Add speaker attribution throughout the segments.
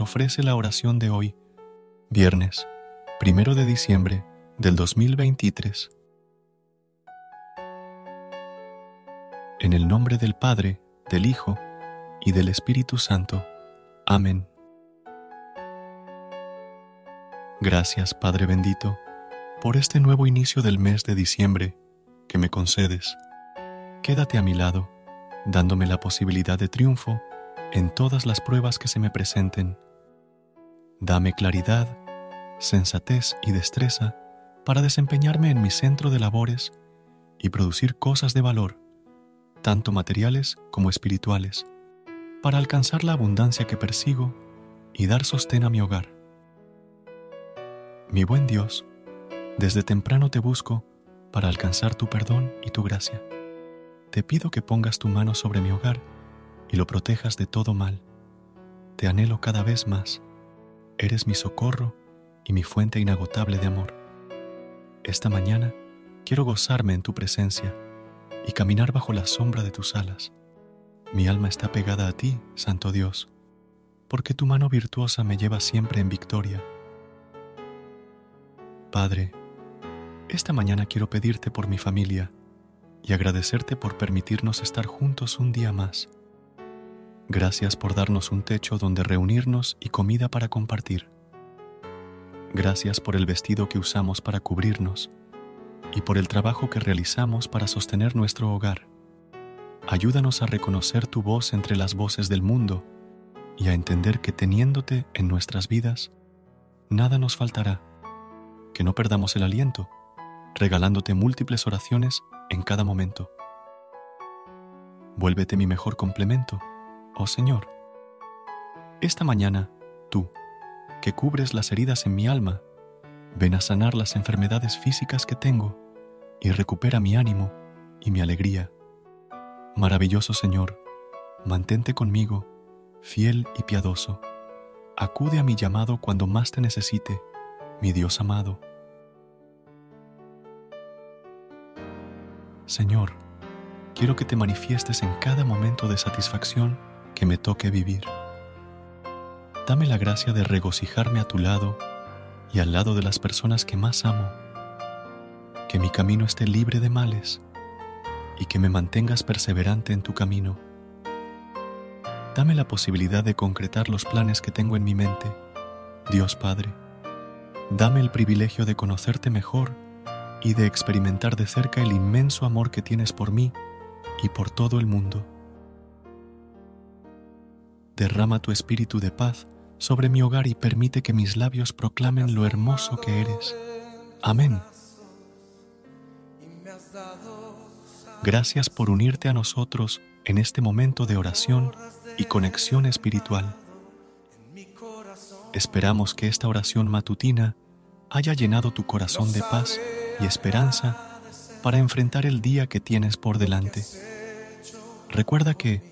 Speaker 1: Ofrece la oración de hoy, viernes, primero de diciembre del 2023. En el nombre del Padre, del Hijo y del Espíritu Santo. Amén. Gracias, Padre bendito, por este nuevo inicio del mes de diciembre que me concedes. Quédate a mi lado, dándome la posibilidad de triunfo en todas las pruebas que se me presenten. Dame claridad, sensatez y destreza para desempeñarme en mi centro de labores y producir cosas de valor, tanto materiales como espirituales, para alcanzar la abundancia que persigo y dar sostén a mi hogar. Mi buen Dios, desde temprano te busco para alcanzar tu perdón y tu gracia. Te pido que pongas tu mano sobre mi hogar y lo protejas de todo mal. Te anhelo cada vez más. Eres mi socorro y mi fuente inagotable de amor. Esta mañana quiero gozarme en tu presencia y caminar bajo la sombra de tus alas. Mi alma está pegada a ti, Santo Dios, porque tu mano virtuosa me lleva siempre en victoria. Padre, esta mañana quiero pedirte por mi familia y agradecerte por permitirnos estar juntos un día más. Gracias por darnos un techo donde reunirnos y comida para compartir. Gracias por el vestido que usamos para cubrirnos y por el trabajo que realizamos para sostener nuestro hogar. Ayúdanos a reconocer tu voz entre las voces del mundo y a entender que teniéndote en nuestras vidas, nada nos faltará que no perdamos el aliento, regalándote múltiples oraciones en cada momento. Vuélvete mi mejor complemento, oh Señor. Esta mañana, tú, que cubres las heridas en mi alma, ven a sanar las enfermedades físicas que tengo y recupera mi ánimo y mi alegría. Maravilloso Señor, mantente conmigo, fiel y piadoso. Acude a mi llamado cuando más te necesite mi Dios amado. Señor, quiero que te manifiestes en cada momento de satisfacción que me toque vivir. Dame la gracia de regocijarme a tu lado y al lado de las personas que más amo. Que mi camino esté libre de males y que me mantengas perseverante en tu camino. Dame la posibilidad de concretar los planes que tengo en mi mente, Dios Padre Dame el privilegio de conocerte mejor y de experimentar de cerca el inmenso amor que tienes por mí y por todo el mundo. Derrama tu espíritu de paz sobre mi hogar y permite que mis labios proclamen lo hermoso que eres. Amén. Gracias por unirte a nosotros en este momento de oración y conexión espiritual. Esperamos que esta oración matutina haya llenado tu corazón de paz y esperanza para enfrentar el día que tienes por delante. Recuerda que,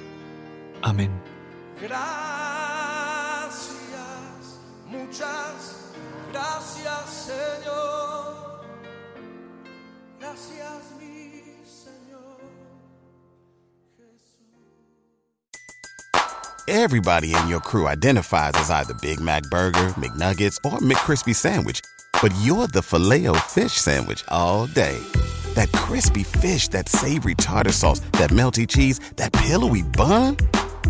Speaker 1: Amén.
Speaker 2: Gracias, muchas gracias Señor. Gracias mi Señor.
Speaker 3: Everybody in your crew identifies as either Big Mac Burger, McNuggets, or McCrispy Sandwich. But you're the filet fish Sandwich all day. That crispy fish, that savory tartar sauce, that melty cheese, that pillowy bun.